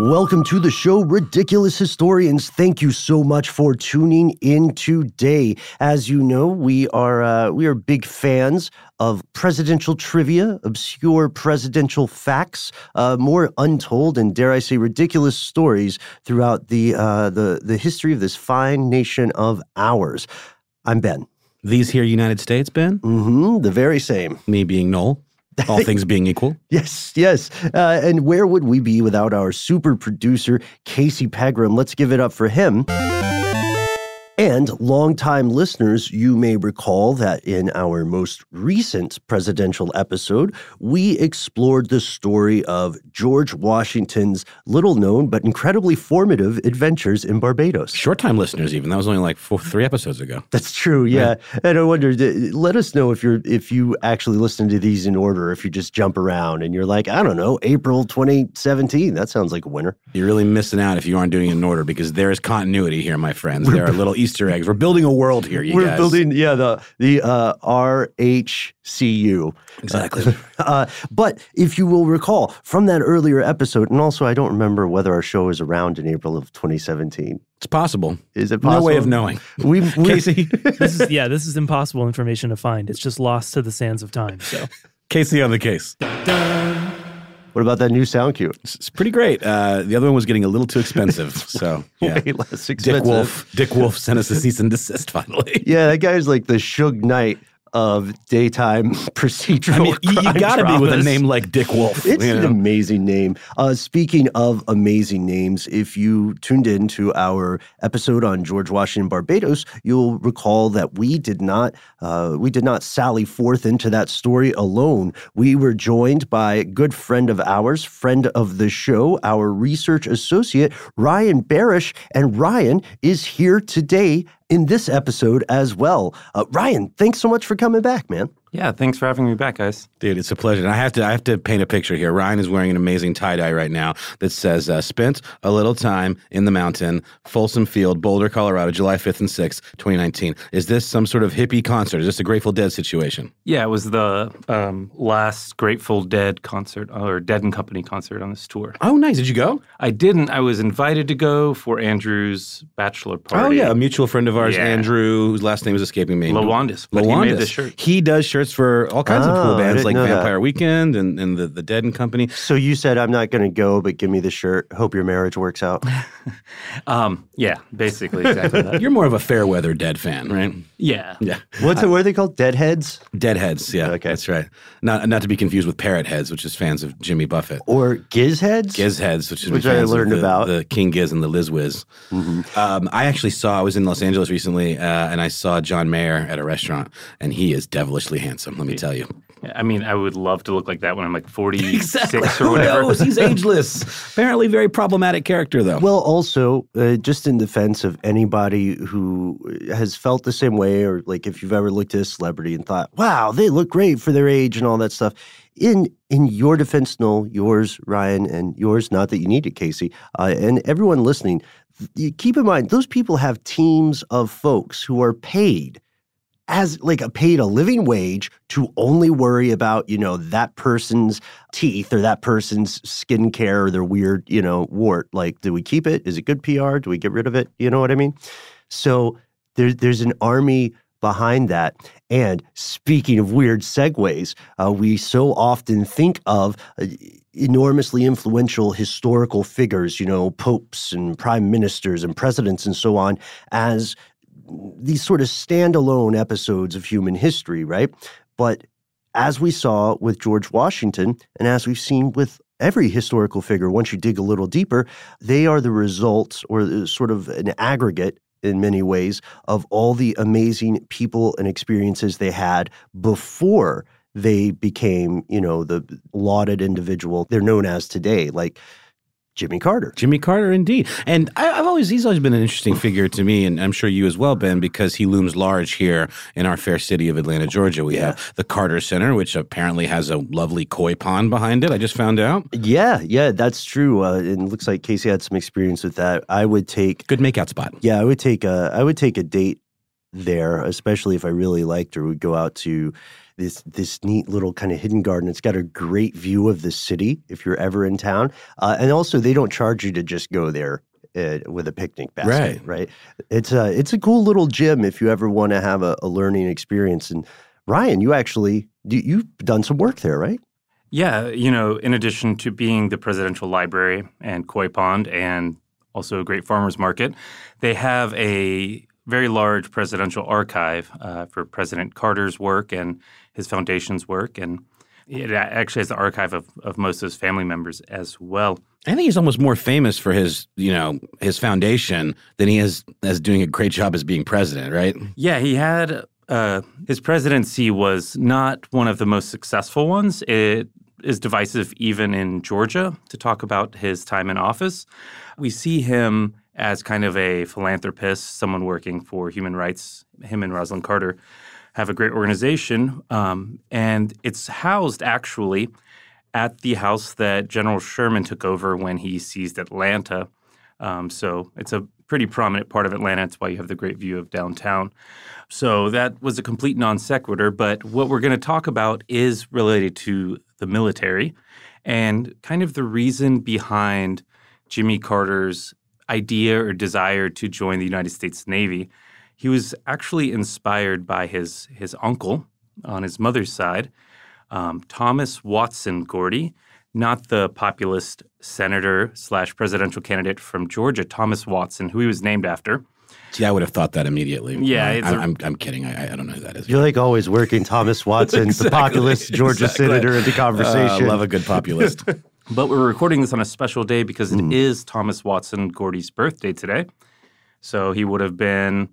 Welcome to the show, Ridiculous Historians. Thank you so much for tuning in today. As you know, we are uh, we are big fans of presidential trivia, obscure presidential facts, uh, more untold and dare I say ridiculous stories throughout the uh, the the history of this fine nation of ours. I'm Ben. These here United States, Ben? Mm-hmm, the very same. Me being Noel. All things being equal. Yes, yes. Uh, and where would we be without our super producer, Casey Pegram? Let's give it up for him. And longtime listeners, you may recall that in our most recent presidential episode, we explored the story of George Washington's little known but incredibly formative adventures in Barbados. Short time listeners, even. That was only like four, three episodes ago. That's true, yeah. And I wonder, let us know if you're if you actually listen to these in order, if you just jump around and you're like, I don't know, April 2017. That sounds like a winner. You're really missing out if you aren't doing it in order because there is continuity here, my friends. There are little Easter eggs. We're building a world here, you We're guys. building, yeah, the the uh, RHCU. Exactly. Uh, but if you will recall from that earlier episode, and also I don't remember whether our show is around in April of 2017. It's possible. Is it possible? No way of knowing. We, we Casey, This is yeah, this is impossible information to find. It's just lost to the sands of time. So Casey on the case. What about that new sound cue? It's, pretty great. Uh, the other one was getting a little too expensive. So, yeah. Way less Dick. Wolf. Dick Wolf sent us a cease and desist finally. Yeah, that guy's like the Suge Knight of daytime procedural. I mean, you, you got to be with a name like Dick Wolf. It's you an amazing name. Uh, speaking of amazing names, if you tuned in to our episode on George Washington Barbados, you'll recall that we did not uh, we did not sally forth into that story alone. We were joined by a good friend of ours, friend of the show, our research associate Ryan Barish, and Ryan is here today in this episode as well. Uh, Ryan, thanks so much for coming back, man. Yeah, thanks for having me back, guys. Dude, it's a pleasure. And I have to I have to paint a picture here. Ryan is wearing an amazing tie-dye right now that says uh, spent a little time in the mountain, Folsom Field, Boulder, Colorado, July 5th and 6th, 2019. Is this some sort of hippie concert? Is this a Grateful Dead situation? Yeah, it was the um, last Grateful Dead concert or Dead and Company concert on this tour. Oh, nice. Did you go? I didn't. I was invited to go for Andrew's bachelor party. Oh, yeah. A mutual friend of ours, Yeah. Andrew, whose last name is escaping me. Lawandis, but he made the shirt. He does shirts for all kinds of Oh, cool bands like know that. Vampire Weekend and, and the, the Dead and Company. So you said I'm not going to go, but give me the shirt. Hope your marriage works out. Um, yeah, basically exactly that. You're more of a fair weather Dead fan, right? Yeah. Yeah. What's it? What are they called? Deadheads Deadheads, yeah. Okay. That's right. Not not to be confused with Parrot Heads, which is fans of Jimmy Buffett. or Gizheads? Giz Heads, which is Which I learned the, about. the King Giz and the Liz Wiz. Um, I actually saw. I was in Los Angeles recently, uh, and I saw John Mayer at a restaurant, and he is devilishly handsome. Let me tell you. I mean, I would love to look like that when I'm like 46 or Who whatever. knows? He's ageless. Apparently, very problematic character though. Well, also, uh, just in defense of anybody who has felt the same way, or like if you've ever looked at a celebrity and thought, "Wow, they look great for their age" and all that stuff. In in your defense, Noel, yours, Ryan, and yours. Not that you need it, Casey, uh, and everyone listening. Keep in mind those people have teams of folks who are paid as like a paid a living wage to only worry about you know that person's teeth or that person's skincare or their weird you know wart. Like do we keep it? Is it good pr do we get rid of it? You know what i mean? So there's there's an army behind that. And speaking of weird segues uh, we so often think of uh, enormously influential historical figures you know popes and prime ministers and presidents and so on as these sort of standalone episodes of human history, right? But as we saw with George Washington, and as we've seen with every historical figure, once you dig a little deeper, they are the results or sort of an aggregate in many ways of all the amazing people and experiences they had before they became, you know, the lauded individual they're known as today, like Jimmy Carter. Jimmy Carter, indeed. And I, I've always, he's always been an interesting figure to me, and I'm sure you as well, Ben, because he looms large here in our fair city of Atlanta, Georgia. We have the Carter Center, which apparently has a lovely koi pond behind it. I just found out. Yeah, yeah, that's true. Uh, it looks like Casey had some experience with that. I would take Good makeout spot. Yeah, I would take a I would take a date there, especially if I really liked her. We'd go out to this this neat little kind of hidden garden. It's got a great view of the city if you're ever in town, uh, and also they don't charge you to just go there. Uh, with a picnic basket, Right. right? It's a it's a cool little gym if you ever want to have a, a learning experience. And Ryan, you actually you, you've done some work there, right? Yeah, you know, in addition to being the presidential library and koi pond and also a great farmers market, they have a very large presidential archive uh, for President Carter's work and his foundation's work. And it actually has the archive of, of most of his family members as well. I think he's almost more famous for his, you know, his foundation than he is as doing a great job as being president, right? Yeah, he had uh, his presidency was not one of the most successful ones. It is divisive even in Georgia to talk about his time in office. We see him as kind of a philanthropist, someone working for human rights. Him and Rosalynn Carter have a great organization, um, and it's housed actually at the house that General Sherman took over when he seized Atlanta. Um, so it's a pretty prominent part of Atlanta. It's why you have the great view of downtown. So that was a complete non sequitur. But what we're going to talk about is related to the military and kind of the reason behind Jimmy Carter's idea or desire to join the United States Navy. He was actually inspired by his, his uncle on his mother's side, um, Thomas Watson Gordy, not the populist senator slash presidential candidate from Georgia, Thomas Watson, who he was named after. See, I would have thought that immediately. Yeah, I, it's a- I'm, I'm kidding. I, I don't know who that is. You're like always working Thomas Watson, the populist Georgia exactly. senator, into Uh, conversation. I love a good populist. But we're recording this on a special day because it is Thomas Watson Gordy's birthday today. So he would have been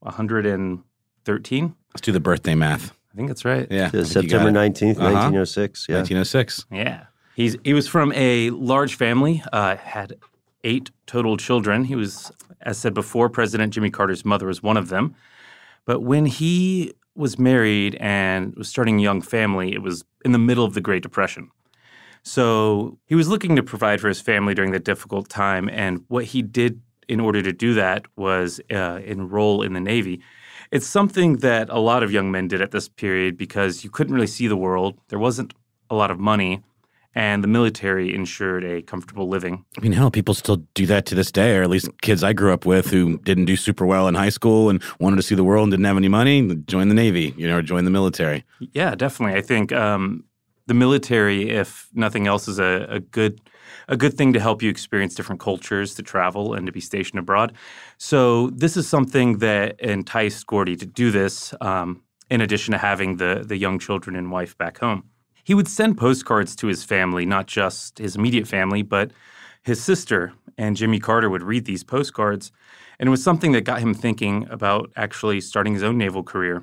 113. Let's do the birthday math. I think that's right. Yeah, I think you September nineteenth, Uh-huh. nineteen oh six. Yeah. 1906. Yeah. He's he was from a large family, uh, had eight total children. He was, as said before, President Jimmy Carter's mother was one of them. But when he was married and was starting a young family, it was in the middle of the Great Depression. So he was looking to provide for his family during the difficult time. And what he did in order to do that was uh, enroll in the Navy. It's something that a lot of young men did at this period because you couldn't really see the world. There wasn't a lot of money, and the military ensured a comfortable living. I mean, hell, people still do that to this day, or at least kids I grew up with who didn't do super well in high school and wanted to see the world and didn't have any money, join the Navy, you know, or join the military. Yeah, definitely. I think um, the military, if nothing else, is a, a good a good thing to help you experience different cultures, to travel and to be stationed abroad. So this is something that enticed Gordy to do this. Um, in addition to having the the young children and wife back home, he would send postcards to his family, not just his immediate family, but his sister and Jimmy Carter would read these postcards, and it was something that got him thinking about actually starting his own naval career.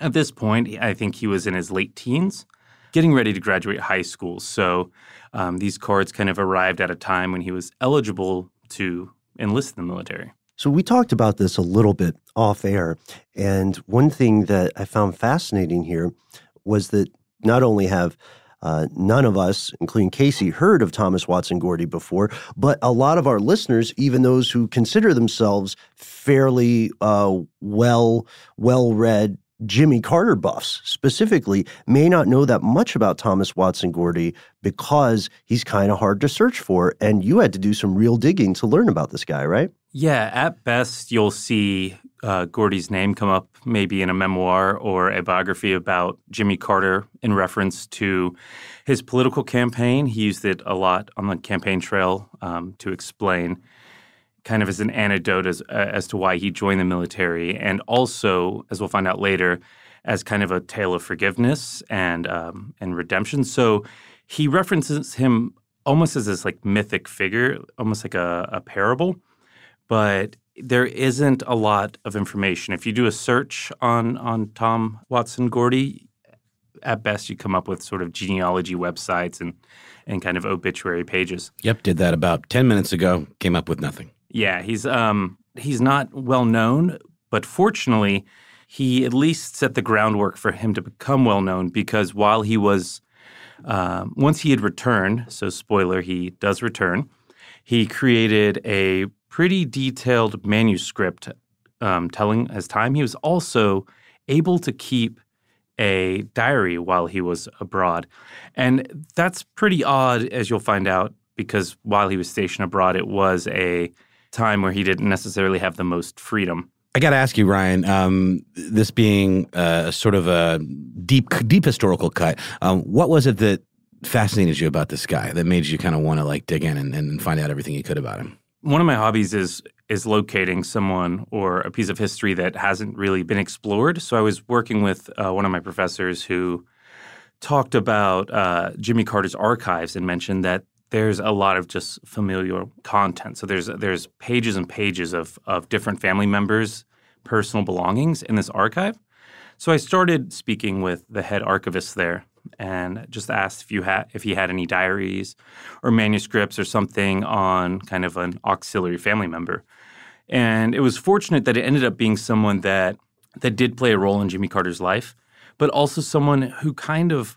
At this point, I think he was in his late teens, getting ready to graduate high school. So um, these cards kind of arrived at a time when he was eligible to enlist in the military. So we talked about this a little bit off air. And one thing that I found fascinating here was that not only have uh, none of us, including Casey, heard of Thomas Watson Gordy before, but a lot of our listeners, even those who consider themselves fairly uh, well well read Jimmy Carter buffs specifically may not know that much about Thomas Watson Gordy because he's kind of hard to search for. And you had to do some real digging to learn about this guy, right? Yeah, at best, you'll see uh, Gordy's name come up maybe in a memoir or a biography about Jimmy Carter in reference to his political campaign. He used it a lot on the campaign trail um, to explain kind of as an anecdote as, uh, as to why he joined the military, and also, as we'll find out later, as kind of a tale of forgiveness and um, and redemption. So he references him almost as this like mythic figure, almost like a, a parable but there isn't a lot of information. If you do a search on on Tom Watson Gordy, at best you come up with sort of genealogy websites and and kind of obituary pages. Yep, did that about ten minutes ago. Came up with nothing. Yeah, he's um he's not well known, but fortunately, he at least set the groundwork for him to become well known because while he was um, once he had returned, so spoiler, he does return. He created a pretty detailed manuscript um, telling his time. He was also able to keep a diary while he was abroad. And that's pretty odd, as you'll find out, because while he was stationed abroad, it was a time where he didn't necessarily have the most freedom. I got to ask you, Ryan. Um, this being uh, sort of a deep, deep historical cut, um, what was it that fascinated you about this guy that made you kind of want to like dig in and, and find out everything you could about him? one of my hobbies is is locating someone or a piece of history that hasn't really been explored. So I was working with uh, one of my professors who talked about uh, Jimmy Carter's archives and mentioned that there's a lot of just familial content. So there's there's pages and pages of of different family members' personal belongings in this archive. So I started speaking with the head archivist there and just asked if you had if he had any diaries or manuscripts or something on kind of an auxiliary family member. And it was fortunate that it ended up being someone that that did play a role in Jimmy Carter's life, but also someone who kind of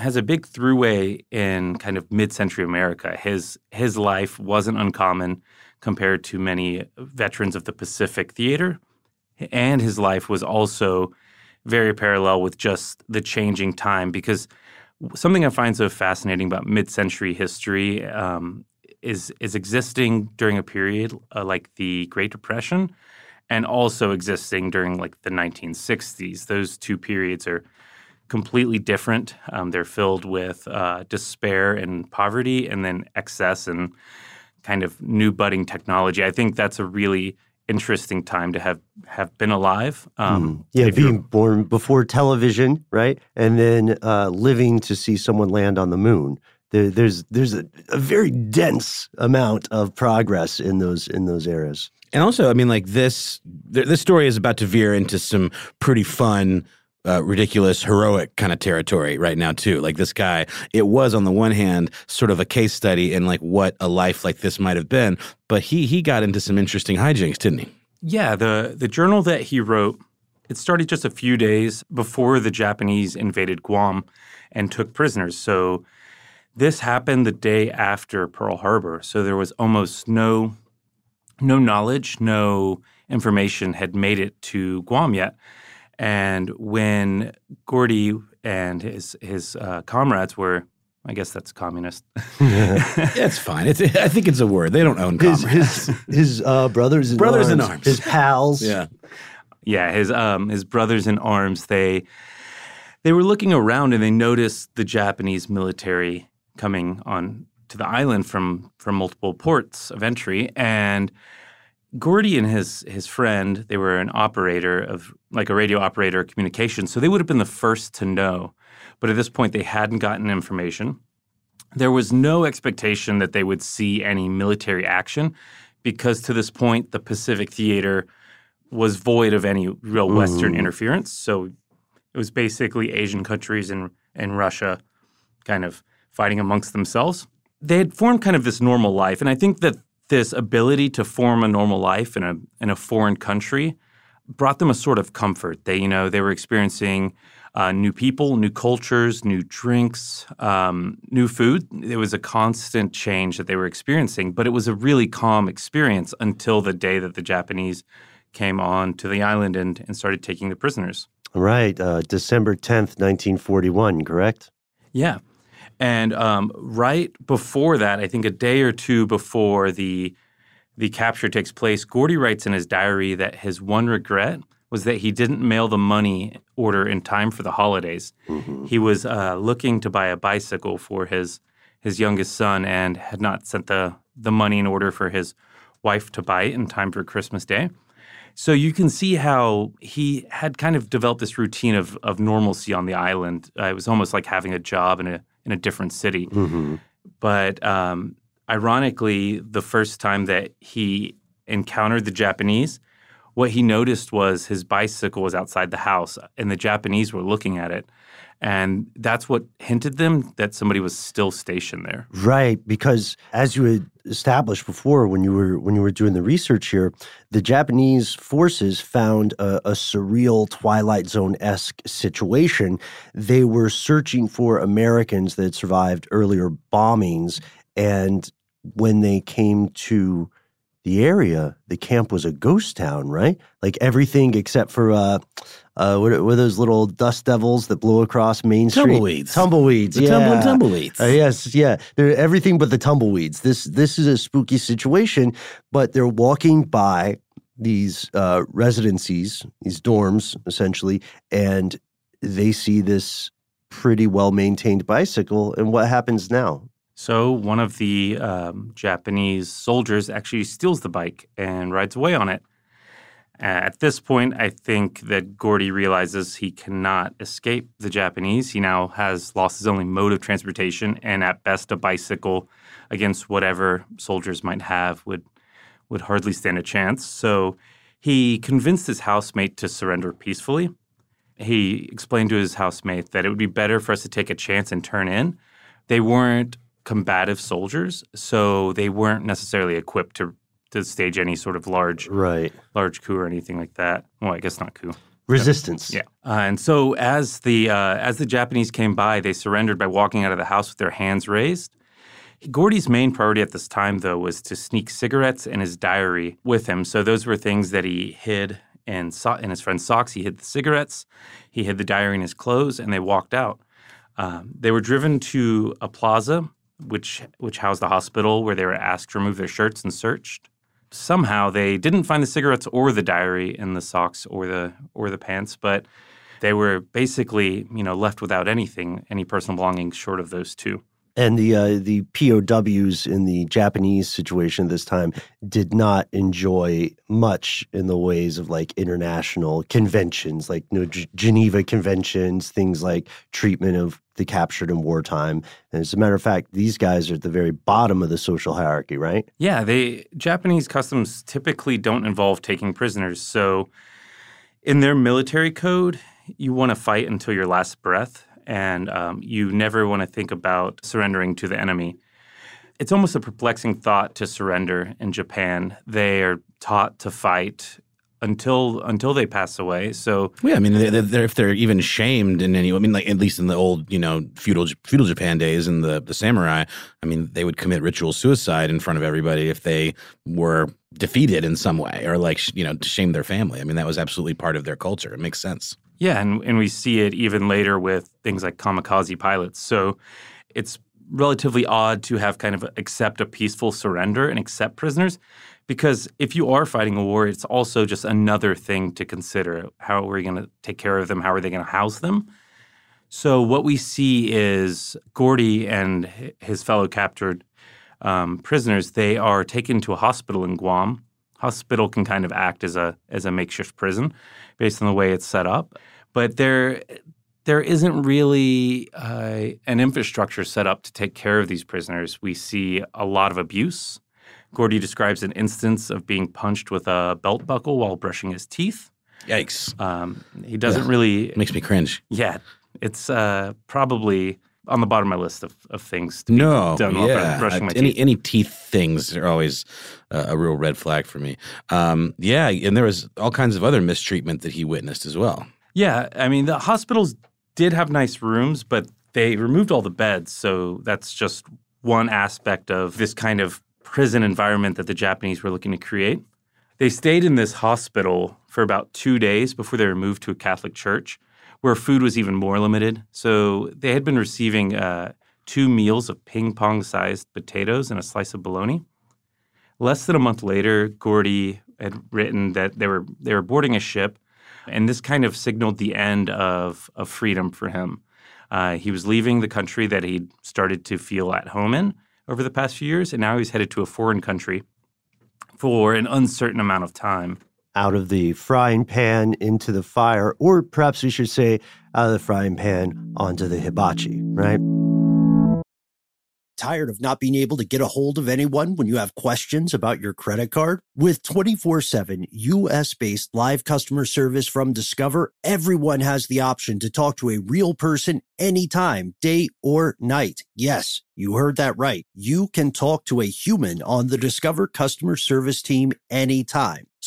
has a big throughway in kind of mid-century America. His his life wasn't uncommon compared to many veterans of the Pacific Theater, and his life was also very parallel with just the changing time because something I find so fascinating about mid-century history um, is is existing during a period uh, like the Great Depression, and also existing during like the 1960s. Those two periods are completely different. Um, they're filled with uh, despair and poverty, and then excess and kind of new budding technology. I think that's a really interesting time to have have been alive. Um, mm. Yeah, being born before television, right, and then uh, living to see someone land on the moon. There, there's there's a, a, very dense amount of progress in those in those eras. And also, I mean, like this this story is about to veer into some pretty fun uh, ridiculous, heroic kind of territory right now too. Like this guy, it was on the one hand sort of a case study in like what a life like this might have been, but he he got into some interesting hijinks, didn't he? Yeah, the the journal that he wrote, it started just a few days before the Japanese invaded Guam and took prisoners. So this happened the day after Pearl Harbor. So there was almost no no knowledge, no information had made it to Guam yet. And when Gordy and his his uh, comrades were, I guess that's communist. yeah, it's fine. It's, I think it's a word. They don't own his his, his uh, brothers in brothers arms, in arms, his pals. yeah, yeah. His um his brothers in arms. They they were looking around and they noticed the Japanese military coming on to the island from from multiple ports of entry and Gordy and his his friend, they were an operator of like a radio operator communication, so they would have been the first to know. But at this point, they hadn't gotten information. There was no expectation that they would see any military action because to this point, the Pacific Theater was void of any real Western mm. interference. So It was basically Asian countries and and Russia kind of fighting amongst themselves. They had formed kind of this normal life, and I think that this ability to form a normal life in a in a foreign country brought them a sort of comfort. They, you know, they were experiencing uh, new people, new cultures, new drinks, um, new food. It was a constant change that they were experiencing, but it was a really calm experience until the day that the Japanese came on to the island and, and started taking the prisoners. Right. Uh, December 10th, 1941, correct? Yeah. And um, right before that, I think a day or two before the the capture takes place, Gordy writes in his diary that his one regret was that he didn't mail the money order in time for the holidays. Mm-hmm. He was uh, looking to buy a bicycle for his his youngest son and had not sent the the money in order for his wife to buy it in time for Christmas Day. So you can see how he had kind of developed this routine of of normalcy on the island. Uh, it was almost like having a job in a in a different city. Mm-hmm. But um, ironically, the first time that he encountered the Japanese, what he noticed was his bicycle was outside the house and the Japanese were looking at it. And that's what hinted them that somebody was still stationed there. Right, because as you had established before when you were when you were doing the research here, the Japanese forces found a, a surreal Twilight Zone esque situation. They were searching for Americans that had survived earlier bombings, and when they came to the area, the camp was a ghost town, right? Like everything except for uh, uh, what, those little dust devils that blow across Main Street? Tumbleweeds. Tumbleweeds. The yeah. tumbling tumbleweeds. Uh, yes, yeah. They're everything but the tumbleweeds. This this is a spooky situation, but they're walking by these uh, residencies, these dorms, essentially, and they see this pretty well maintained bicycle. And what happens now? So one of the um, Japanese soldiers actually steals the bike and rides away on it. At this point, I think that Gordy realizes he cannot escape the Japanese. He now has lost his only mode of transportation, and at best, a bicycle against whatever soldiers might have would would hardly stand a chance. So he convinced his housemate to surrender peacefully. He explained to his housemate that it would be better for us to take a chance and turn in. They weren't combative soldiers, so they weren't necessarily equipped to to stage any sort of large right large coup or anything like that. Well, I guess not coup. Resistance. Yeah. Uh, and so as the uh, as the Japanese came by, they surrendered by walking out of the house with their hands raised. Gordy's main priority at this time, though, was to sneak cigarettes and his diary with him. So those were things that he hid in, so- in his friend's socks. He hid the cigarettes, he hid the diary in his clothes, and they walked out. Um, they were driven to a plaza which which housed the hospital, where they were asked to remove their shirts and searched. Somehow they didn't find the cigarettes or the diary in the socks or the or the pants, but they were basically, you know, left without anything, any personal belongings short of those two. And the uh, the POWs in the Japanese situation this time did not enjoy much in the ways of like international conventions, like you know, G- Geneva conventions, things like treatment of the captured in wartime. And as a matter of fact, these guys are at the very bottom of the social hierarchy, right? Yeah, they Japanese customs typically don't involve taking prisoners. So in their military code, you want to fight until your last breath and um, you never want to think about surrendering to the enemy. It's almost a perplexing thought to surrender in Japan. They are taught to fight until until they pass away. So yeah, I mean, they're, they're, if they're even shamed in any, I mean, like at least in the old, you know, feudal feudal Japan days and the the samurai, I mean, they would commit ritual suicide in front of everybody if they were defeated in some way or like you know to shame their family. I mean, that was absolutely part of their culture. It makes sense. Yeah, and, and we see it even later with things like kamikaze pilots. So it's relatively odd to have kind of accept a peaceful surrender and accept prisoners because if you are fighting a war, it's also just another thing to consider. How are we going to take care of them? How are they going to house them? So what we see is Gordy and his fellow captured um, prisoners. They are taken to a hospital in Guam. Hospital can kind of act as a as a makeshift prison, based on the way it's set up but there there isn't really uh, an infrastructure set up to take care of these prisoners. We see a lot of abuse. Gordy describes an instance of being punched with a belt buckle while brushing his teeth. Yikes. Um, he doesn't Ugh. really. Makes me cringe. Yeah, it's uh, probably on the bottom of my list of, of things to be No, done yeah. brushing my any teeth. any teeth things are always uh, a real red flag for me. Um, yeah, and there was all kinds of other mistreatment that he witnessed as well. Yeah, I mean the hospitals did have nice rooms, but they removed all the beds, so that's just one aspect of this kind of prison environment that the Japanese were looking to create. They stayed in this hospital for about two days before they were moved to a Catholic church, where food was even more limited. So they had been receiving uh, two meals of ping pong sized potatoes and a slice of bologna. Less than a month later, Gordy had written that they were they were boarding a ship, and this kind of signaled the end of of freedom for him. Uh, he was leaving the country that he'd started to feel at home in over the past few years, and now he's headed to a foreign country for an uncertain amount of time. Out of the frying pan into the fire, or perhaps we should say, out of the frying pan onto the hibachi, right? Tired of not being able to get a hold of anyone when you have questions about your credit card? With 24 7 US based live customer service from Discover, everyone has the option to talk to a real person anytime, day or night. Yes, you heard that right. You can talk to a human on the Discover customer service team anytime.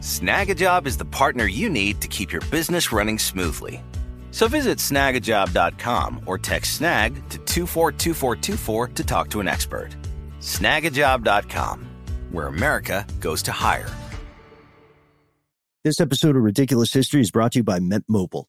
Snagajob is the partner you need to keep your business running smoothly. So visit snagajob.com or text snag to 242424 to talk to an expert. Snagajob.com, where America goes to hire. This episode of Ridiculous History is brought to you by Mint Mobile.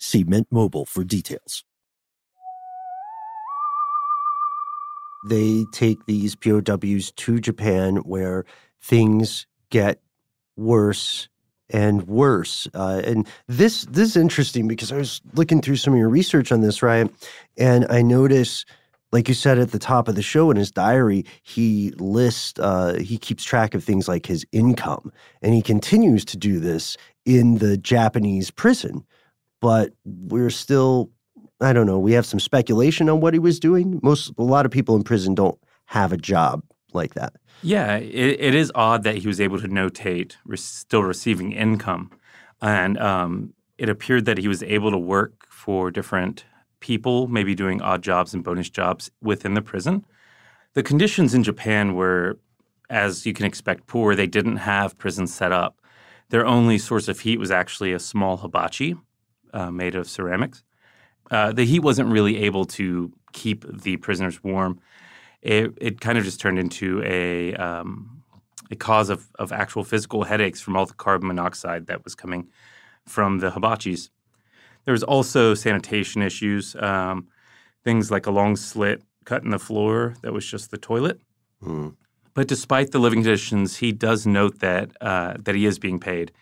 See Mint Mobile for details. They take these POWs to Japan where things get worse and worse. Uh, and this this is interesting because I was looking through some of your research on this, right? And I notice, like you said at the top of the show in his diary, he lists uh, he keeps track of things like his income, and he continues to do this in the Japanese prison but we're still I don't know, we have some speculation on what he was doing. Most a lot of people in prison don't have a job like that. Yeah, it, it is odd that he was able to notate re- still receiving income. And um, it appeared that he was able to work for different people, maybe doing odd jobs and bonus jobs within the prison. The conditions in Japan were, as you can expect, poor. They didn't have prisons set up. Their only source of heat was actually a small hibachi uh, made of ceramics. Uh, the heat wasn't really able to keep the prisoners warm. It, it kind of just turned into a um, a cause of, of actual physical headaches from all the carbon monoxide that was coming from the hibachis. There was also sanitation issues, um, things like a long slit cut in the floor that was just the toilet. Mm. But despite the living conditions, he does note that uh, that he is being paid.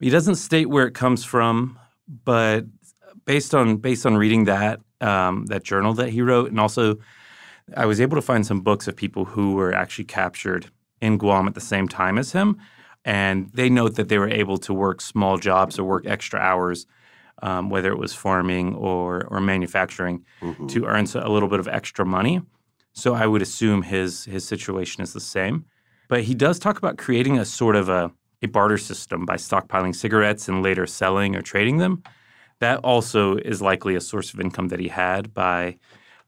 He doesn't state where it comes from, but based on based on reading that um, that journal that he wrote, and also I was able to find some books of people who were actually captured in Guam at the same time as him, and they note that they were able to work small jobs or work extra hours, um, whether it was farming or or manufacturing, Mhm. to earn a little bit of extra money. So I would assume his his situation is the same. But he does talk about creating a sort of a, a barter system by stockpiling cigarettes and later selling or trading them. That also is likely a source of income that he had by,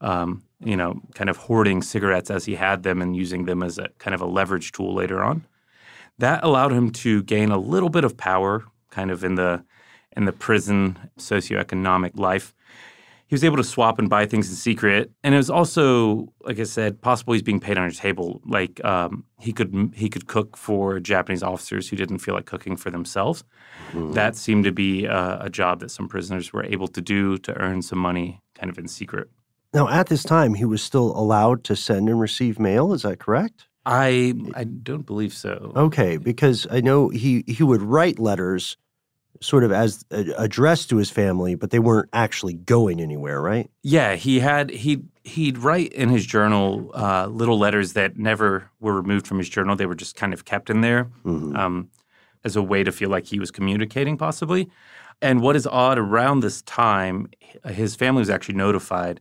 um, you know, kind of hoarding cigarettes as he had them and using them as a kind of a leverage tool later on. That allowed him to gain a little bit of power, kind of in the in the prison socioeconomic life he was able to swap and buy things in secret. And it was also like i said possible he's being paid on a table. Like um, he could he could cook for japanese officers who didn't feel like cooking for themselves. That seemed to be a, a job that some prisoners were able to do to earn some money kind of in secret. Now, at this time, he was still allowed to send and receive mail. Is that correct? i i don't believe so. Okay, because I know he he would write letters, sort of as uh, addressed to his family, but they weren't actually going anywhere, right? Yeah, he had he he'd write in his journal uh, little letters that never were removed from his journal. They were just kind of kept in there Mhm. um, as a way to feel like he was communicating, possibly. And what is odd around this time, his family was actually notified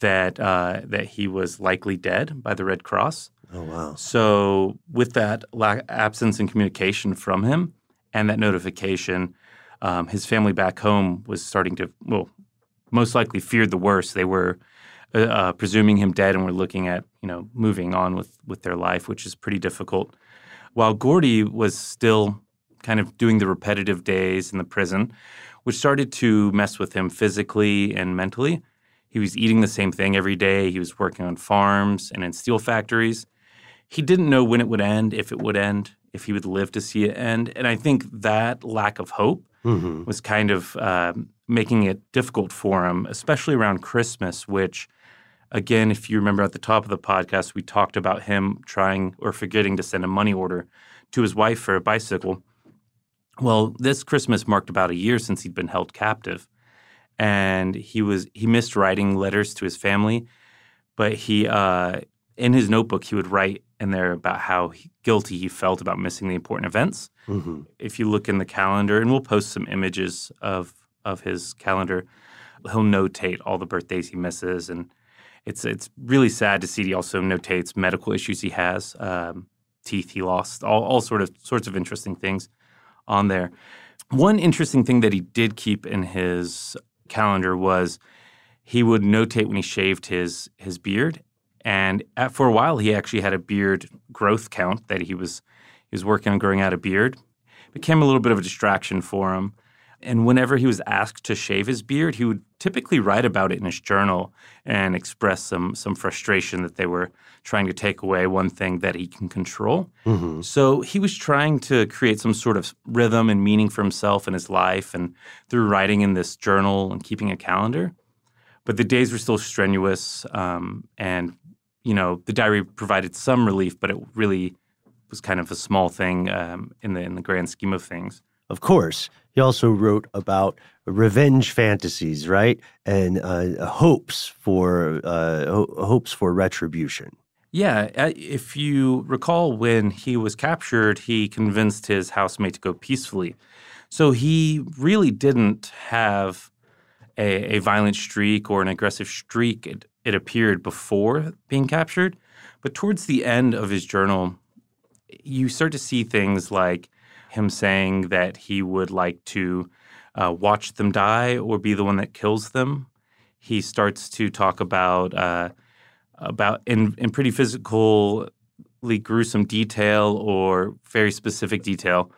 that uh, that he was likely dead by the Red Cross. Oh wow. So, with that lack, absence in communication from him and that notification, um, his family back home was starting to, well, most likely feared the worst. They were uh, uh, presuming him dead and were looking at, you know, moving on with, with their life, which is pretty difficult. While Gordy was still kind of doing the repetitive days in the prison, which started to mess with him physically and mentally. He was eating the same thing every day. He was working on farms and in steel factories he didn't know when it would end, if it would end, if he would live to see it end. And I think that lack of hope hmm was kind of um making it difficult for him, especially around Christmas, which, again, if you remember at the top of the podcast, we talked about him trying or forgetting to send a money order to his wife for a bicycle. Well, this Christmas marked about a year since he'd been held captive. And he was he missed writing letters to his family, but he uh, in his notebook he would write in there about how he, guilty he felt about missing the important events hmm if you look in the calendar, and we'll post some images of of his calendar, he'll notate all the birthdays he misses, and it's it's really sad to see. He also notates medical issues he has, um, teeth he lost, all all sort of sorts of interesting things on there. One interesting thing that he did keep in his calendar was he would notate when he shaved his his beard, and at, for a while he actually had a beard growth count that he was he was working on growing out a beard. Became a little bit of a distraction for him. And whenever he was asked to shave his beard, he would typically write about it in his journal and express some some frustration that they were trying to take away one thing that he can control. hmm So he was trying to create some sort of rhythm and meaning for himself and his life, and through writing in this journal and keeping a calendar. But the days were still strenuous, um, and you know the diary provided some relief, but it really was kind of a small thing um, in the in the grand scheme of things. Of course, he also wrote about revenge fantasies, right, and uh, hopes for uh, ho- hopes for retribution. Yeah, if you recall, when he was captured, he convinced his housemate to go peacefully. So he really didn't have a, a violent streak or an aggressive streak. It, appeared before being captured, but towards the end of his journal, you start to see things like him saying that he would like to uh, watch them die or be the one that kills them. He starts to talk about uh, about in in pretty physically gruesome detail or very specific detail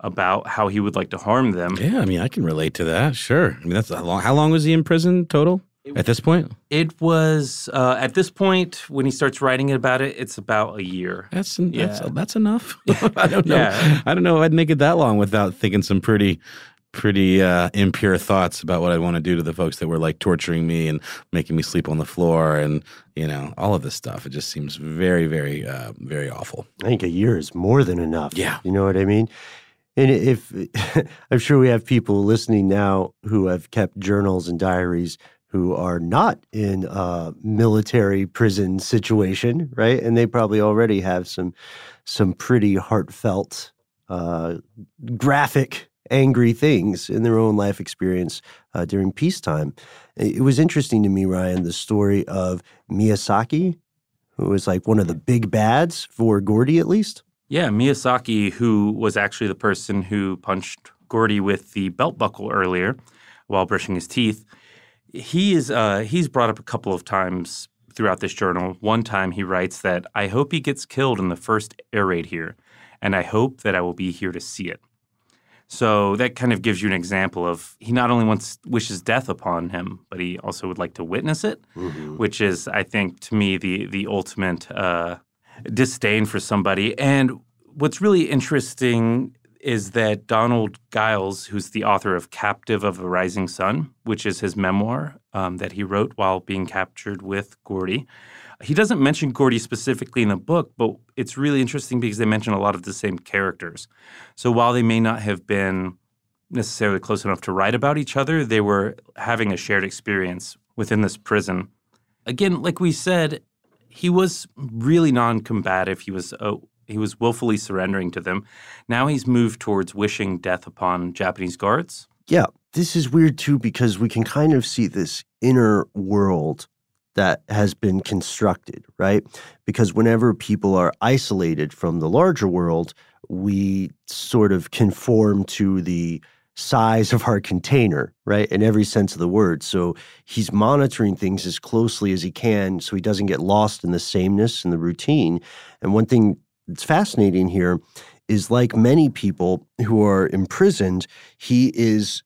about how he would like to harm them. Yeah, I mean, I can relate to that. Sure. I mean, that's a long. How long was he in prison total at this point? It was uh, at this point when he starts writing about it, it's about a year. That's that's Yeah. that's enough. I don't know. Yeah. I don't know I'd make it that long without thinking some pretty pretty uh, impure thoughts about what I want to do to the folks that were like torturing me and making me sleep on the floor and you know all of this stuff. It just seems very, very, uh, very awful. I think a year is more than enough. Yeah. You know what I mean? And if I'm sure we have people listening now who have kept journals and diaries who are not in a military prison situation, right? And they probably already have some some pretty heartfelt, uh, graphic, angry things in their own life experience uh, during peacetime. It was interesting to me, Ryan, the story of Miyazaki, who was like one of the big bads for Gordy, at least. Yeah, Miyazaki, who was actually the person who punched Gordy with the belt buckle earlier while brushing his teeth, he is uh, he's brought up a couple of times throughout this journal. One time he writes that I hope he gets killed in the first air raid here, and I hope that I will be here to see it. So that kind of gives you an example of he not only wants wishes death upon him, but he also would like to witness it, Mm-hmm. which is, I think, to me the the ultimate uh, disdain for somebody. And what's really interesting is that Donald Giles, who's the author of Captive of a Rising Sun, which is his memoir um, that he wrote while being captured with Gordy, he doesn't mention Gordy specifically in the book, but it's really interesting because they mention a lot of the same characters. So while they may not have been necessarily close enough to write about each other, they were having a shared experience within this prison. Again, like we said, he was really non-combative. He was uh, he was willfully surrendering to them. Now he's moved towards wishing death upon Japanese guards. Yeah, this is weird too because we can kind of see this inner world that has been constructed, right? Because whenever people are isolated from the larger world, we sort of conform to the size of our container, right? In every sense of the word. So he's monitoring things as closely as he can so he doesn't get lost in the sameness and the routine. And one thing that's fascinating here is like many people who are imprisoned, he is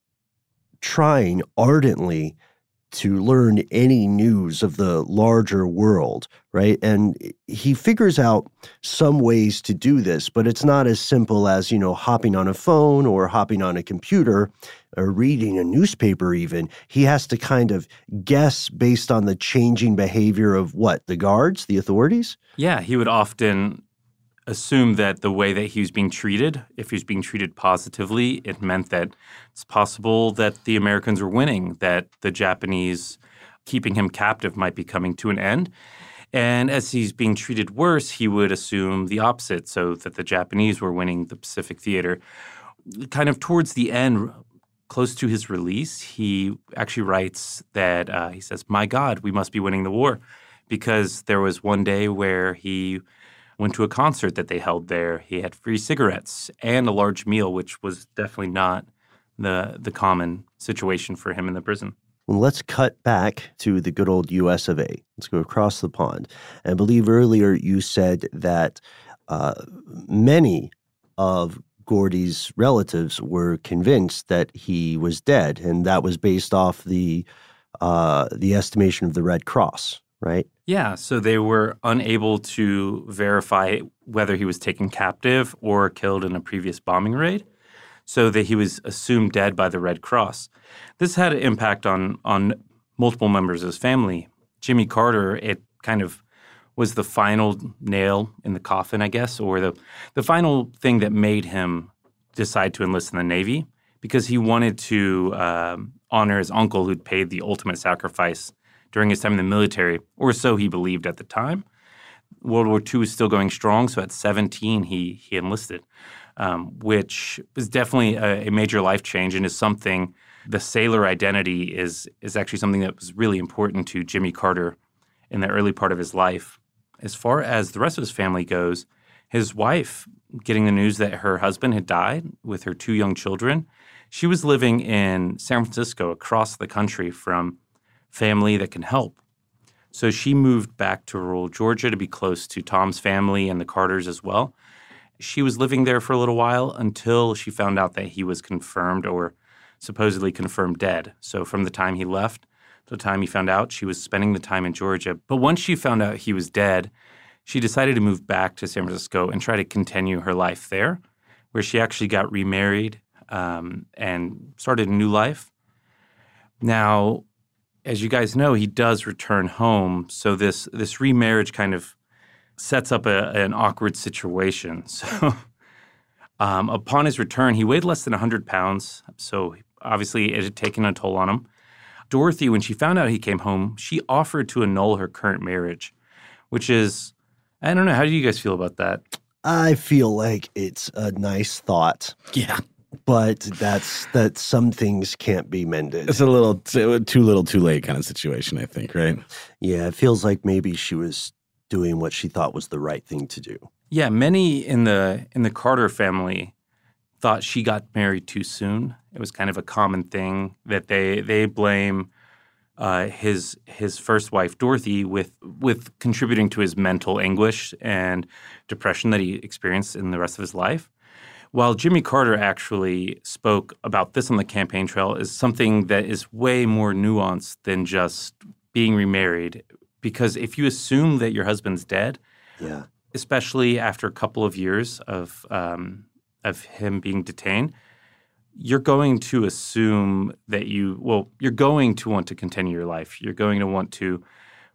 trying ardently to learn any news of the larger world, right? And he figures out some ways to do this, but it's not as simple as, you know, hopping on a phone or hopping on a computer or reading a newspaper, even. He has to kind of guess based on the changing behavior of what? The guards, the authorities? Yeah, he would often assume that the way that he was being treated, if he was being treated positively, it meant that it's possible that the Americans were winning, that the Japanese keeping him captive might be coming to an end. And as he's being treated worse, he would assume the opposite, so that the Japanese were winning the Pacific Theater. Kind of towards the end, close to his release, he actually writes that uh, he says, My God, we must be winning the war. Because there was one day where he went to a concert that they held there. He had free cigarettes and a large meal, which was definitely not the the common situation for him in the prison. Well, let's cut back to the good old US of A. Let's go across the pond. I believe earlier you said that uh, many of Gordy's relatives were convinced that he was dead, and that was based off the uh, the estimation of the Red Cross, right? Yeah, so they were unable to verify whether he was taken captive or killed in a previous bombing raid, so that he was assumed dead by the Red Cross. This had an impact on on multiple members of his family. Jimmy Carter, it kind of was the final nail in the coffin, I guess, or the the final thing that made him decide to enlist in the Navy because he wanted to um, honor his uncle who'd paid the ultimate sacrifice during his time in the military, or so he believed at the time. World War II was still going strong, so at 17 he he enlisted, um, which was definitely a, a major life change and is something. The sailor identity is is actually something that was really important to Jimmy Carter in the early part of his life. As far as the rest of his family goes, his wife getting the news that her husband had died with her two young children, she was living in San Francisco across the country from family that can help. So she moved back to rural Georgia to be close to Tom's family and the Carters as well. She was living there for a little while until she found out that he was confirmed or supposedly confirmed dead. So from the time he left to the time he found out, she was spending the time in Georgia. But once she found out he was dead, she decided to move back to San Francisco and try to continue her life there, where she actually got remarried um, and started a new life. Now, as you guys know, he does return home. So this this remarriage kind of sets up a, an awkward situation. So um, upon his return, he weighed less than 100 pounds. So obviously, it had taken a toll on him. Dorothy, when she found out he came home, she offered to annul her current marriage, which is, I don't know. How do you guys feel about that? I feel like it's a nice thought, Yeah. But that's that some things can't be mended. It's a little too, too little, too late kind of situation, I think, right? Yeah, it feels like maybe she was doing what she thought was the right thing to do. Yeah, many in the in the Carter family thought she got married too soon. It was kind of a common thing that they they blame uh, his his first wife Dorothy with with contributing to his mental anguish and depression that he experienced in the rest of his life. While Jimmy Carter actually spoke about this on the campaign trail is something that is way more nuanced than just being remarried. Because if you assume that your husband's dead, Yeah. especially after a couple of years of um, of him being detained, you're going to assume that you well, you're going to want to continue your life. You're going to want to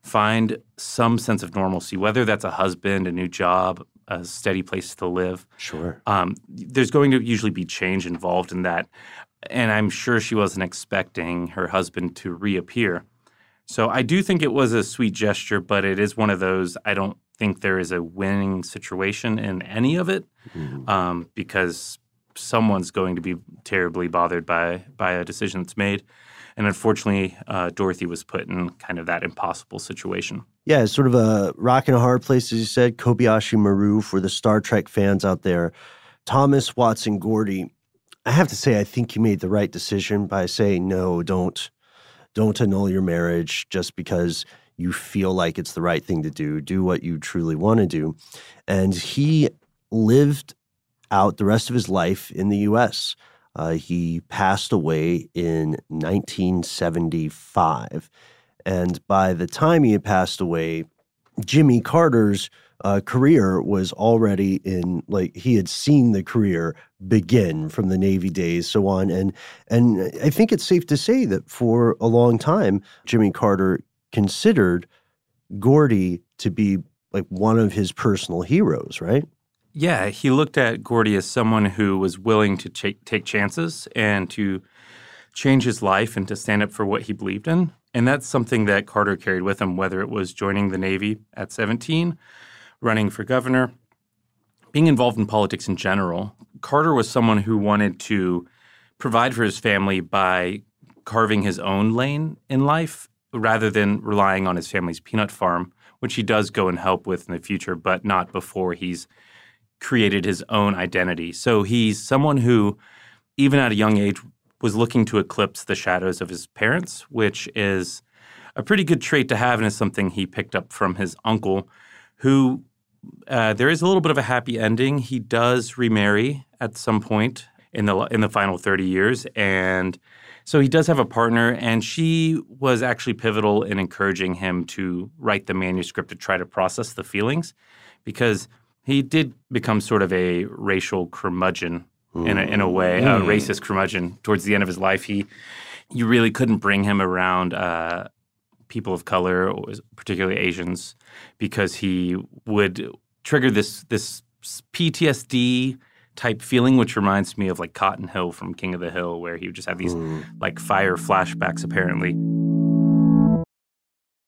find some sense of normalcy, whether that's a husband, a new job, a steady place to live. Sure. Um, there's going to usually be change involved in that, and I'm sure she wasn't expecting her husband to reappear. So I do think it was a sweet gesture, but it is one of those I don't think there is a winning situation in any of it Mhm. um, because someone's going to be terribly bothered by by a decision that's made. And unfortunately, uh, Dorothy was put in kind of that impossible situation. Yeah, it's sort of a rock and a hard place, as you said. Kobayashi Maru for the Star Trek fans out there. Thomas Watson Gordy, I have to say, I think he made the right decision by saying no, don't don't annul your marriage just because you feel like it's the right thing to do. Do what you truly want to do. And he lived out the rest of his life in the US. Uh, he passed away in 1975. And by the time he had passed away, Jimmy Carter's uh, career was already in like he had seen the career begin from the Navy days, so on, and and I think it's safe to say that for a long time, Jimmy Carter considered Gordy to be like one of his personal heroes, right? Yeah, he looked at Gordy as someone who was willing to ch- take chances and to change his life and to stand up for what he believed in. And that's something that Carter carried with him, whether it was joining the Navy at 17, running for governor, being involved in politics in general. Carter was someone who wanted to provide for his family by carving his own lane in life rather than relying on his family's peanut farm, which he does go and help with in the future, but not before he's created his own identity. So he's someone who, even at a young age, was looking to eclipse the shadows of his parents, which is a pretty good trait to have and is something he picked up from his uncle, who uh, there is a little bit of a happy ending. He does remarry at some point in the in the final 30 years and so he does have a partner and she was actually pivotal in encouraging him to write the manuscript to try to process the feelings because he did become sort of a racial curmudgeon in a, in a way, a racist curmudgeon towards the end of his life. He you really couldn't bring him around uh, people of color, particularly Asians, because he would trigger this this PTSD type feeling, which reminds me of like Cotton Hill from King of the Hill, where he would just have these like fire flashbacks. Apparently,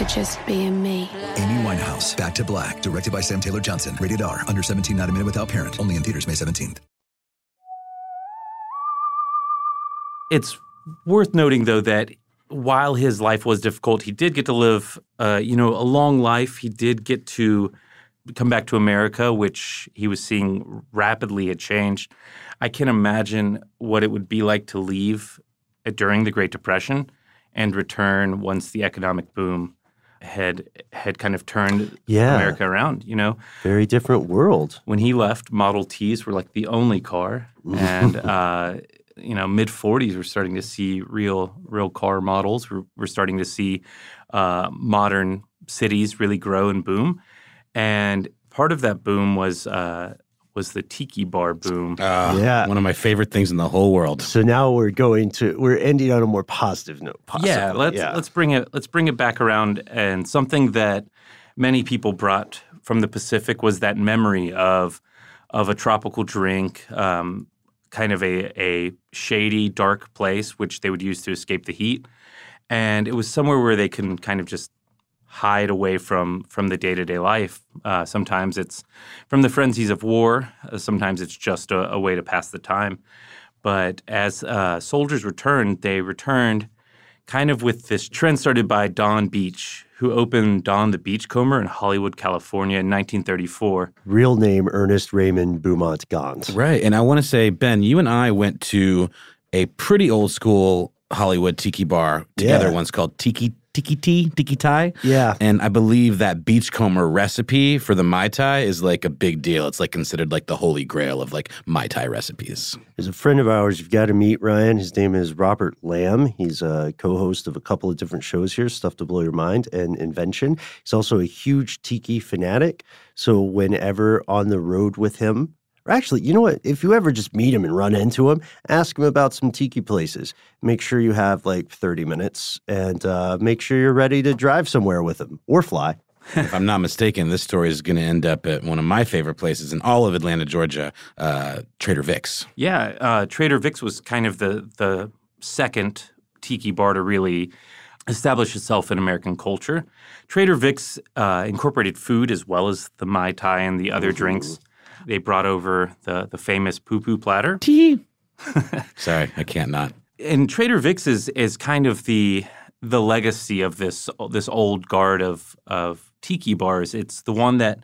for just being me. Amy Winehouse, Back to Black, directed by Sam Taylor Johnson. Rated R, under 17, not a minute without parent. Only in theaters May 17th. It's worth noting, though, that while his life was difficult, he did get to live, uh, you know, a long life. He did get to come back to America, which he was seeing rapidly had changed. I can't imagine what it would be like to leave uh, during the Great Depression and return once the economic boom had had kind of turned Yeah. America around. You know, Very different world. when he left, Model Ts were like the only car, and uh, you know, mid '40s, we're starting to see real, real car models. We're, we're starting to see uh, modern cities really grow and boom, and part of that boom was uh, was the tiki bar boom. Uh, Yeah. One of my favorite things in the whole world. So now we're going to we're ending on a more positive note. Possibly. yeah, let's let's bring it let's bring it back around. And something that many people brought from the Pacific was that memory of of a tropical drink, um, kind of a a shady, dark place which they would use to escape the heat, and it was somewhere where they can kind of just hide away from from the day to day life. Uh, sometimes it's from the frenzies of war. Uh, sometimes it's just a, a way to pass the time. But as uh, soldiers returned, they returned kind of with this trend started by Don Beach, who opened Don the Beachcomber in Hollywood, California in 1934. Real name Ernest Raymond Beaumont Gantt. Right. And I want to say, Ben, you and I went to a pretty old school Hollywood tiki bar together Yeah. once called Tiki Tiki Tea, Tiki Tai. Yeah. And I believe that beachcomber recipe for the Mai Tai is like a big deal. It's like considered like the holy grail of like Mai Tai recipes. There's a friend of ours you've got to meet, Ryan. His name is Robert Lamb. He's a co host of a couple of different shows here, Stuff to Blow Your Mind and Invention. He's also a huge tiki fanatic. So, whenever on the road with him, or actually, you know what? If you ever just meet him and run into him, ask him about some tiki places. Make sure you have like 30 minutes and uh, make sure you're ready to drive somewhere with him or fly. if I'm not mistaken, this story is going to end up at one of my favorite places in all of Atlanta, Georgia, uh, Trader Vic's. Yeah, uh, Trader Vic's was kind of the the second tiki bar to really establish itself in American culture. Trader Vic's uh, incorporated food as well as the mai tai and the other drinks. They brought over the the famous poo poo platter. Tea. Sorry, I can't not. and Trader Vic's is is kind of the the legacy of this this old guard of of tiki bars. It's the one that,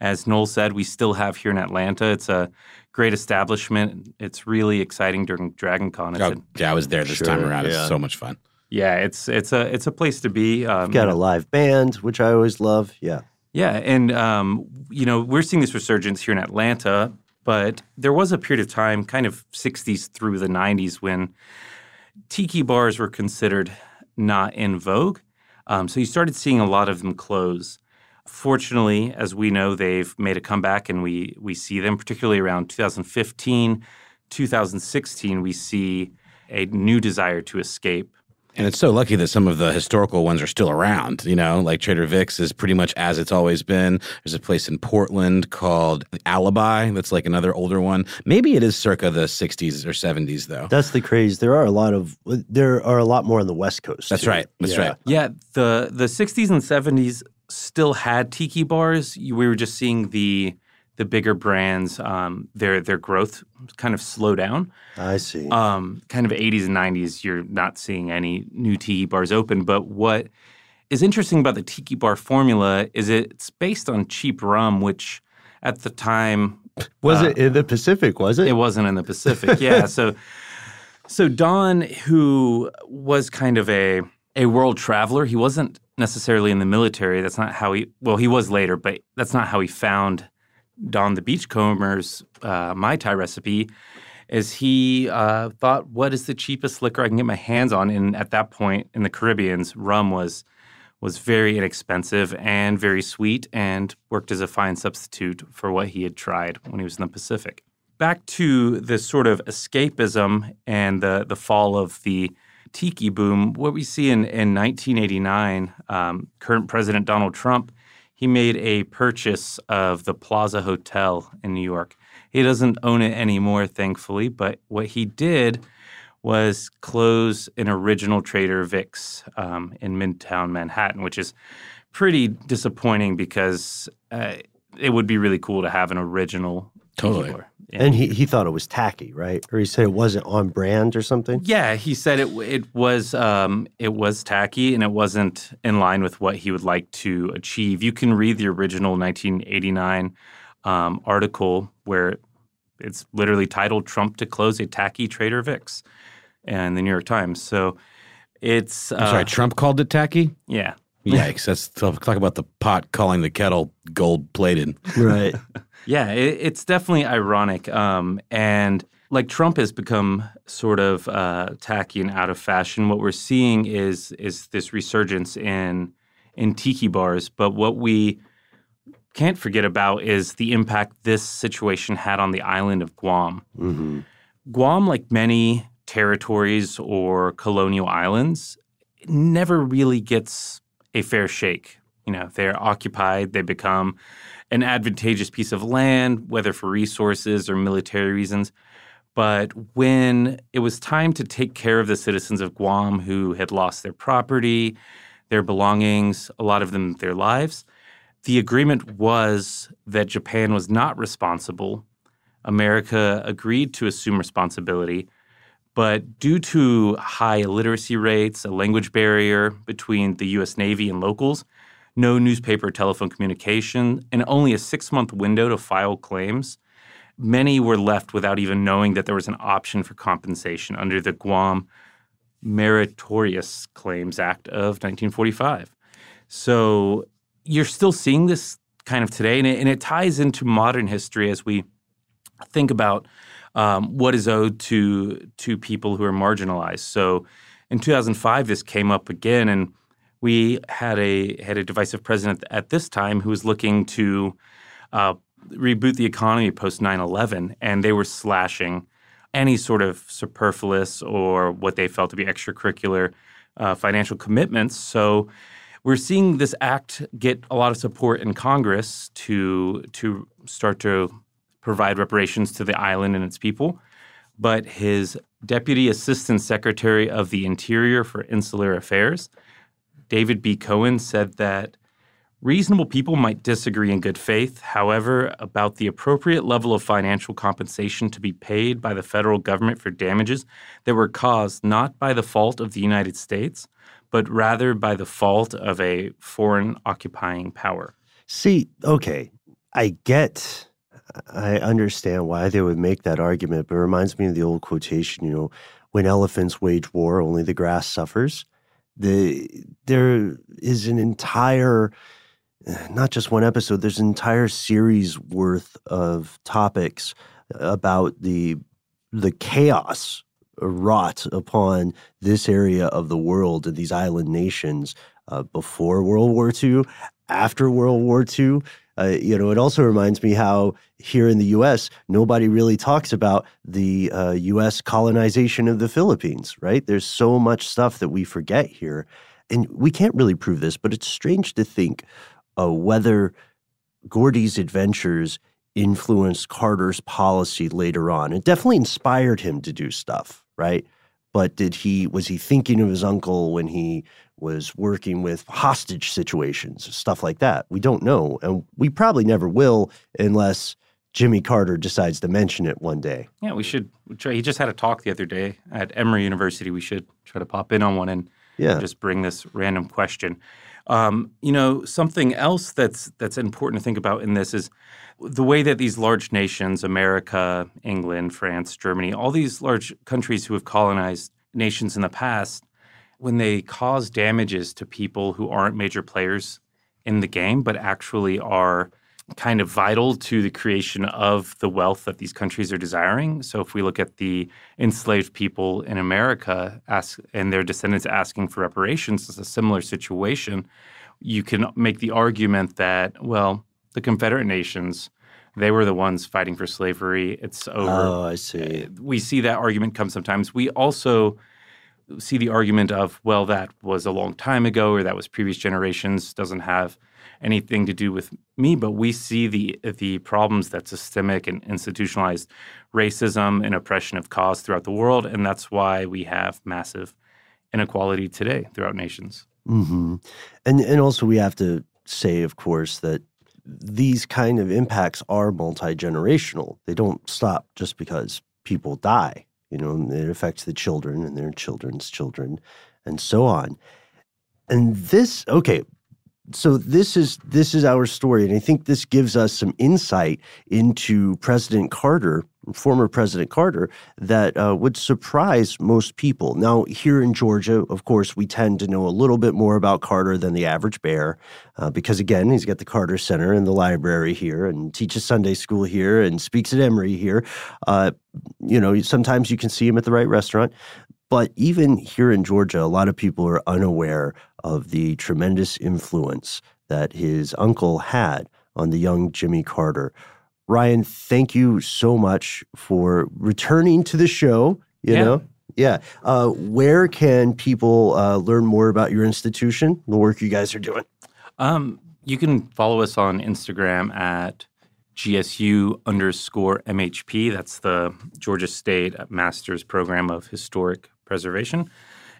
as Noel said, we still have here in Atlanta. It's a great establishment. It's really exciting during Dragon Con. It's Oh, a- yeah, I was there this time around. yeah. It's so much fun. yeah, it's it's a it's a place to be. Um, Got a live band, which I always love. Yeah. Yeah, and um, you know we're seeing this resurgence here in Atlanta, but there was a period of time, kind of '60s through the '90s, when tiki bars were considered not in vogue. Um, so you started seeing a lot of them close. Fortunately, as we know, they've made a comeback, and we we see them particularly around 2015, 2016. We see a new desire to escape. And it's so lucky that some of the historical ones are still around. You know, like Trader Vic's is pretty much as it's always been. There's a place in Portland called Alibi that's like another older one. Maybe it is circa the 60s or 70s, though. That's the craze. There are a lot of there are a lot more on the West Coast. That's too. right. That's Yeah. right. Yeah, the the 60s and 70s still had tiki bars. We were just seeing the the bigger brands, um, their their growth kind of slow down. I see. Um, kind of 80s and 90s, you're not seeing any new tiki bars open. But what is interesting about the tiki bar formula is it's based on cheap rum, which at the time was uh, it in the Pacific? Was it? It wasn't in the Pacific. Yeah. so, so Don, who was kind of a a world traveler, he wasn't necessarily in the military. That's not how he. Well, he was later, but that's not how he found Don the Beachcomber's uh, Mai Tai recipe. Is he uh, thought, what is the cheapest liquor I can get my hands on? And at that point in the Caribbeans, rum was was very inexpensive and very sweet and worked as a fine substitute for what he had tried when he was in the Pacific. Back to this sort of escapism and the, the fall of the tiki boom, what we see in, in 1989, um, current President Donald Trump, he made a purchase of the Plaza Hotel in New York. He doesn't own it anymore, thankfully, but what he did was close an original Trader Vic's um, in Midtown Manhattan, which is pretty disappointing because uh, it would be really cool to have an original Totally. bar. Yeah. And he, he thought it was tacky, right? Or he said it wasn't on brand or something? Yeah, he said it. It was um, it was tacky and it wasn't in line with what he would like to achieve. You can read the original 1989 um, article where it's literally titled "Trump to close a tacky Trader Vic's," and the New York Times. So it's. Uh, I'm sorry, Trump called it tacky? Yeah. Yikes. That's talk about the pot calling the kettle gold plated. Right. Yeah, it, it's definitely ironic. Um, and like Trump has become sort of uh, tacky and out of fashion. What we're seeing is is this resurgence in in tiki bars. But what we can't forget about is the impact this situation had on the island of Guam. hmm Guam, like many territories or colonial islands, never really gets a fair shake. You know, they're occupied, they become an advantageous piece of land, whether for resources or military reasons. But when it was time to take care of the citizens of Guam who had lost their property, their belongings, a lot of them their lives, the agreement was that Japan was not responsible. America agreed to assume responsibility. But due to high illiteracy rates, a language barrier between the US Navy and locals, no newspaper telephone communication, and only a six month window to file claims, many were left without even knowing that there was an option for compensation under the Guam Meritorious Claims Act of 1945. So you're still seeing this kind of today, and it, and it ties into modern history as we think about um, what is owed to to people who are marginalized. So in 2005, this came up again, and we had a had a divisive president at this time who was looking to uh, reboot the economy post 9/11, and they were slashing any sort of superfluous or what they felt to be extracurricular uh, financial commitments. So we're seeing this act get a lot of support in Congress to to start to provide reparations to the island and its people. But his deputy assistant secretary of the Interior for Insular Affairs, David B. Cohen, said that reasonable people might disagree in good faith, however, about the appropriate level of financial compensation to be paid by the federal government for damages that were caused not by the fault of the United States, but rather by the fault of a foreign occupying power. See, okay, I get, I understand why they would make that argument, but it reminds me of the old quotation, you know, when elephants wage war, only the grass suffers. The there is an entire, not just one episode. There's an entire series worth of topics about the the chaos wrought upon this area of the world and these island nations uh, before World War II, after World War II. Uh, you know, it also reminds me how here in the U.S. nobody really talks about the uh, U.S. colonization of the Philippines. Right? There's so much stuff that we forget here, and we can't really prove this, but it's strange to think uh, whether Gordy's adventures influenced Carter's policy later on. It definitely inspired him to do stuff, right? But did he was he thinking of his uncle when he was working with hostage situations, stuff like that? We don't know, and we probably never will unless Jimmy Carter decides to mention it one day. Yeah, we should try. He just had a talk the other day at Emory University. We should try to pop in on one and Yeah. just bring this random question. Um, you know, something else that's that's important to think about in this is the way that these large nations, America, England, France, Germany, all these large countries who have colonized nations in the past, when they cause damages to people who aren't major players in the game, but actually are kind of vital to the creation of the wealth that these countries are desiring. So if we look at the enslaved people in America ask, and their descendants asking for reparations, it's a similar situation. You can make the argument that, well, the Confederate nations, they were the ones fighting for slavery. It's over. Oh, I see. We see that argument come sometimes. We also see the argument of, well, that was a long time ago or that was previous generations, doesn't have anything to do with me, but we see the the problems that systemic and institutionalized racism and oppression have caused throughout the world, and that's why we have massive inequality today throughout nations. hmm And and also we have to say, of course, that these kind of impacts are multi generational. They don't stop just because people die. You know, it affects the children and their children's children, and so on. And this, okay, so this is this is our story, and I think this gives us some insight into President Carter, former President Carter, that uh, would surprise most people. Now, here in Georgia, of course, we tend to know a little bit more about Carter than the average bear, uh, because again, he's got the Carter Center and the library here, and teaches Sunday school here, and speaks at Emory here. Uh, you know, sometimes you can see him at the right restaurant. But even here in Georgia, a lot of people are unaware of the tremendous influence that his uncle had on the young Jimmy Carter. Ryan, thank you so much for returning to the show. You Yeah. know, yeah. Uh, where can people uh, learn more about your institution, the work you guys are doing? Um, you can follow us on Instagram at GSU underscore MHP. That's the Georgia State Master's Program of Historic Preservation.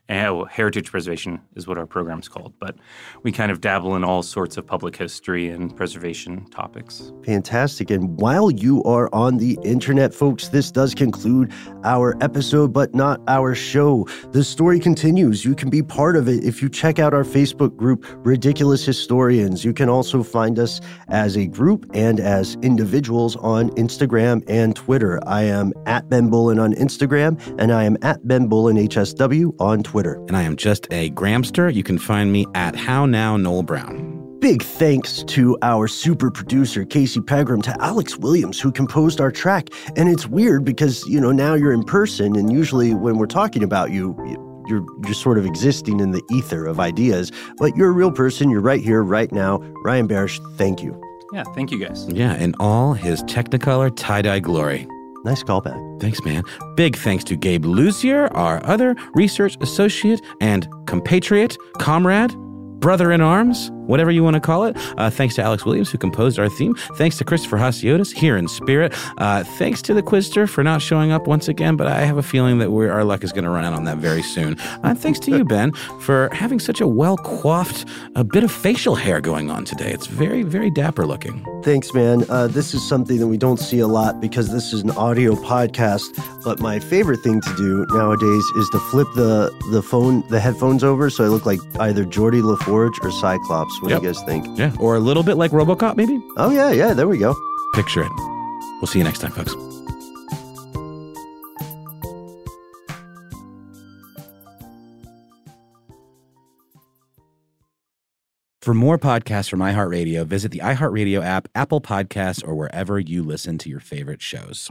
Well, Heritage Preservation is what our program's called, but we kind of dabble in all sorts of public history and preservation topics. Fantastic. And while you are on the internet, folks, this does conclude our episode, but not our show. The story continues. You can be part of it if you check out our Facebook group, Ridiculous Historians. You can also find us as a group and as individuals on Instagram and Twitter. I am at Ben Bowlin on Instagram, and I am at Ben Bowlin HSW on Twitter. And I am just a Gramster. You can find me at How Now Noel Brown. Big thanks to our super producer, Casey Pegram, to Alex Williams, who composed our track. And it's weird because, you know, now you're in person, and usually when we're talking about you, you- you're just sort of existing in the ether of ideas, but you're a real person. You're right here, right now. Ryan Barish, thank you. Yeah, thank you guys. Yeah, in all his Technicolor tie dye glory. Nice callback. Thanks, man. Big thanks to Gabe Luzier, our other research associate and compatriot, comrade, brother in arms, whatever you want to call it. Uh, thanks to Alex Williams, who composed our theme. Thanks to Christopher Hasiotis, here in spirit. Uh, thanks to the Quizster for not showing up once again, but I have a feeling that we're, our luck is going to run out on that very soon. Uh, thanks to you, Ben, for having such a well coiffed, a bit of facial hair going on today. It's very, very dapper looking. Thanks, man. Uh, this is something that we don't see a lot because this is an audio podcast. But my favorite thing to do nowadays is to flip the the phone, the headphones over, so I look like either Geordi La Forge or Cyclops. What Yep. do you guys think? Yeah, or a little bit like Robocop, maybe? Oh yeah, yeah. There we go. Picture it. We'll see you next time, folks. For more podcasts from iHeartRadio, visit the iHeartRadio app, Apple Podcasts, or wherever you listen to your favorite shows.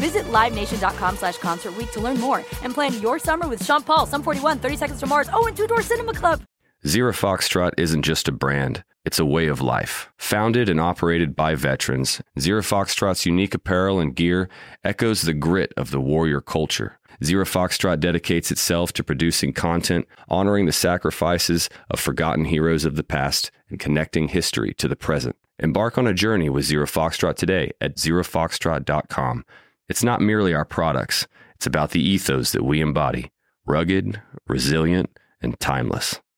Visit LiveNation.com slash Concert to learn more and plan your summer with Sean Paul, Sum 41, 30 Seconds to Mars, oh, and Two Door Cinema Club. Zero Foxtrot isn't just a brand, it's a way of life. Founded and operated by veterans, Zero Foxtrot's unique apparel and gear echoes the grit of the warrior culture. Zero Foxtrot dedicates itself to producing content, honoring the sacrifices of forgotten heroes of the past, and connecting history to the present. Embark on a journey with Zero Foxtrot today at zerofoxtrot.com. It's not merely our products, it's about the ethos that we embody rugged, resilient, and timeless.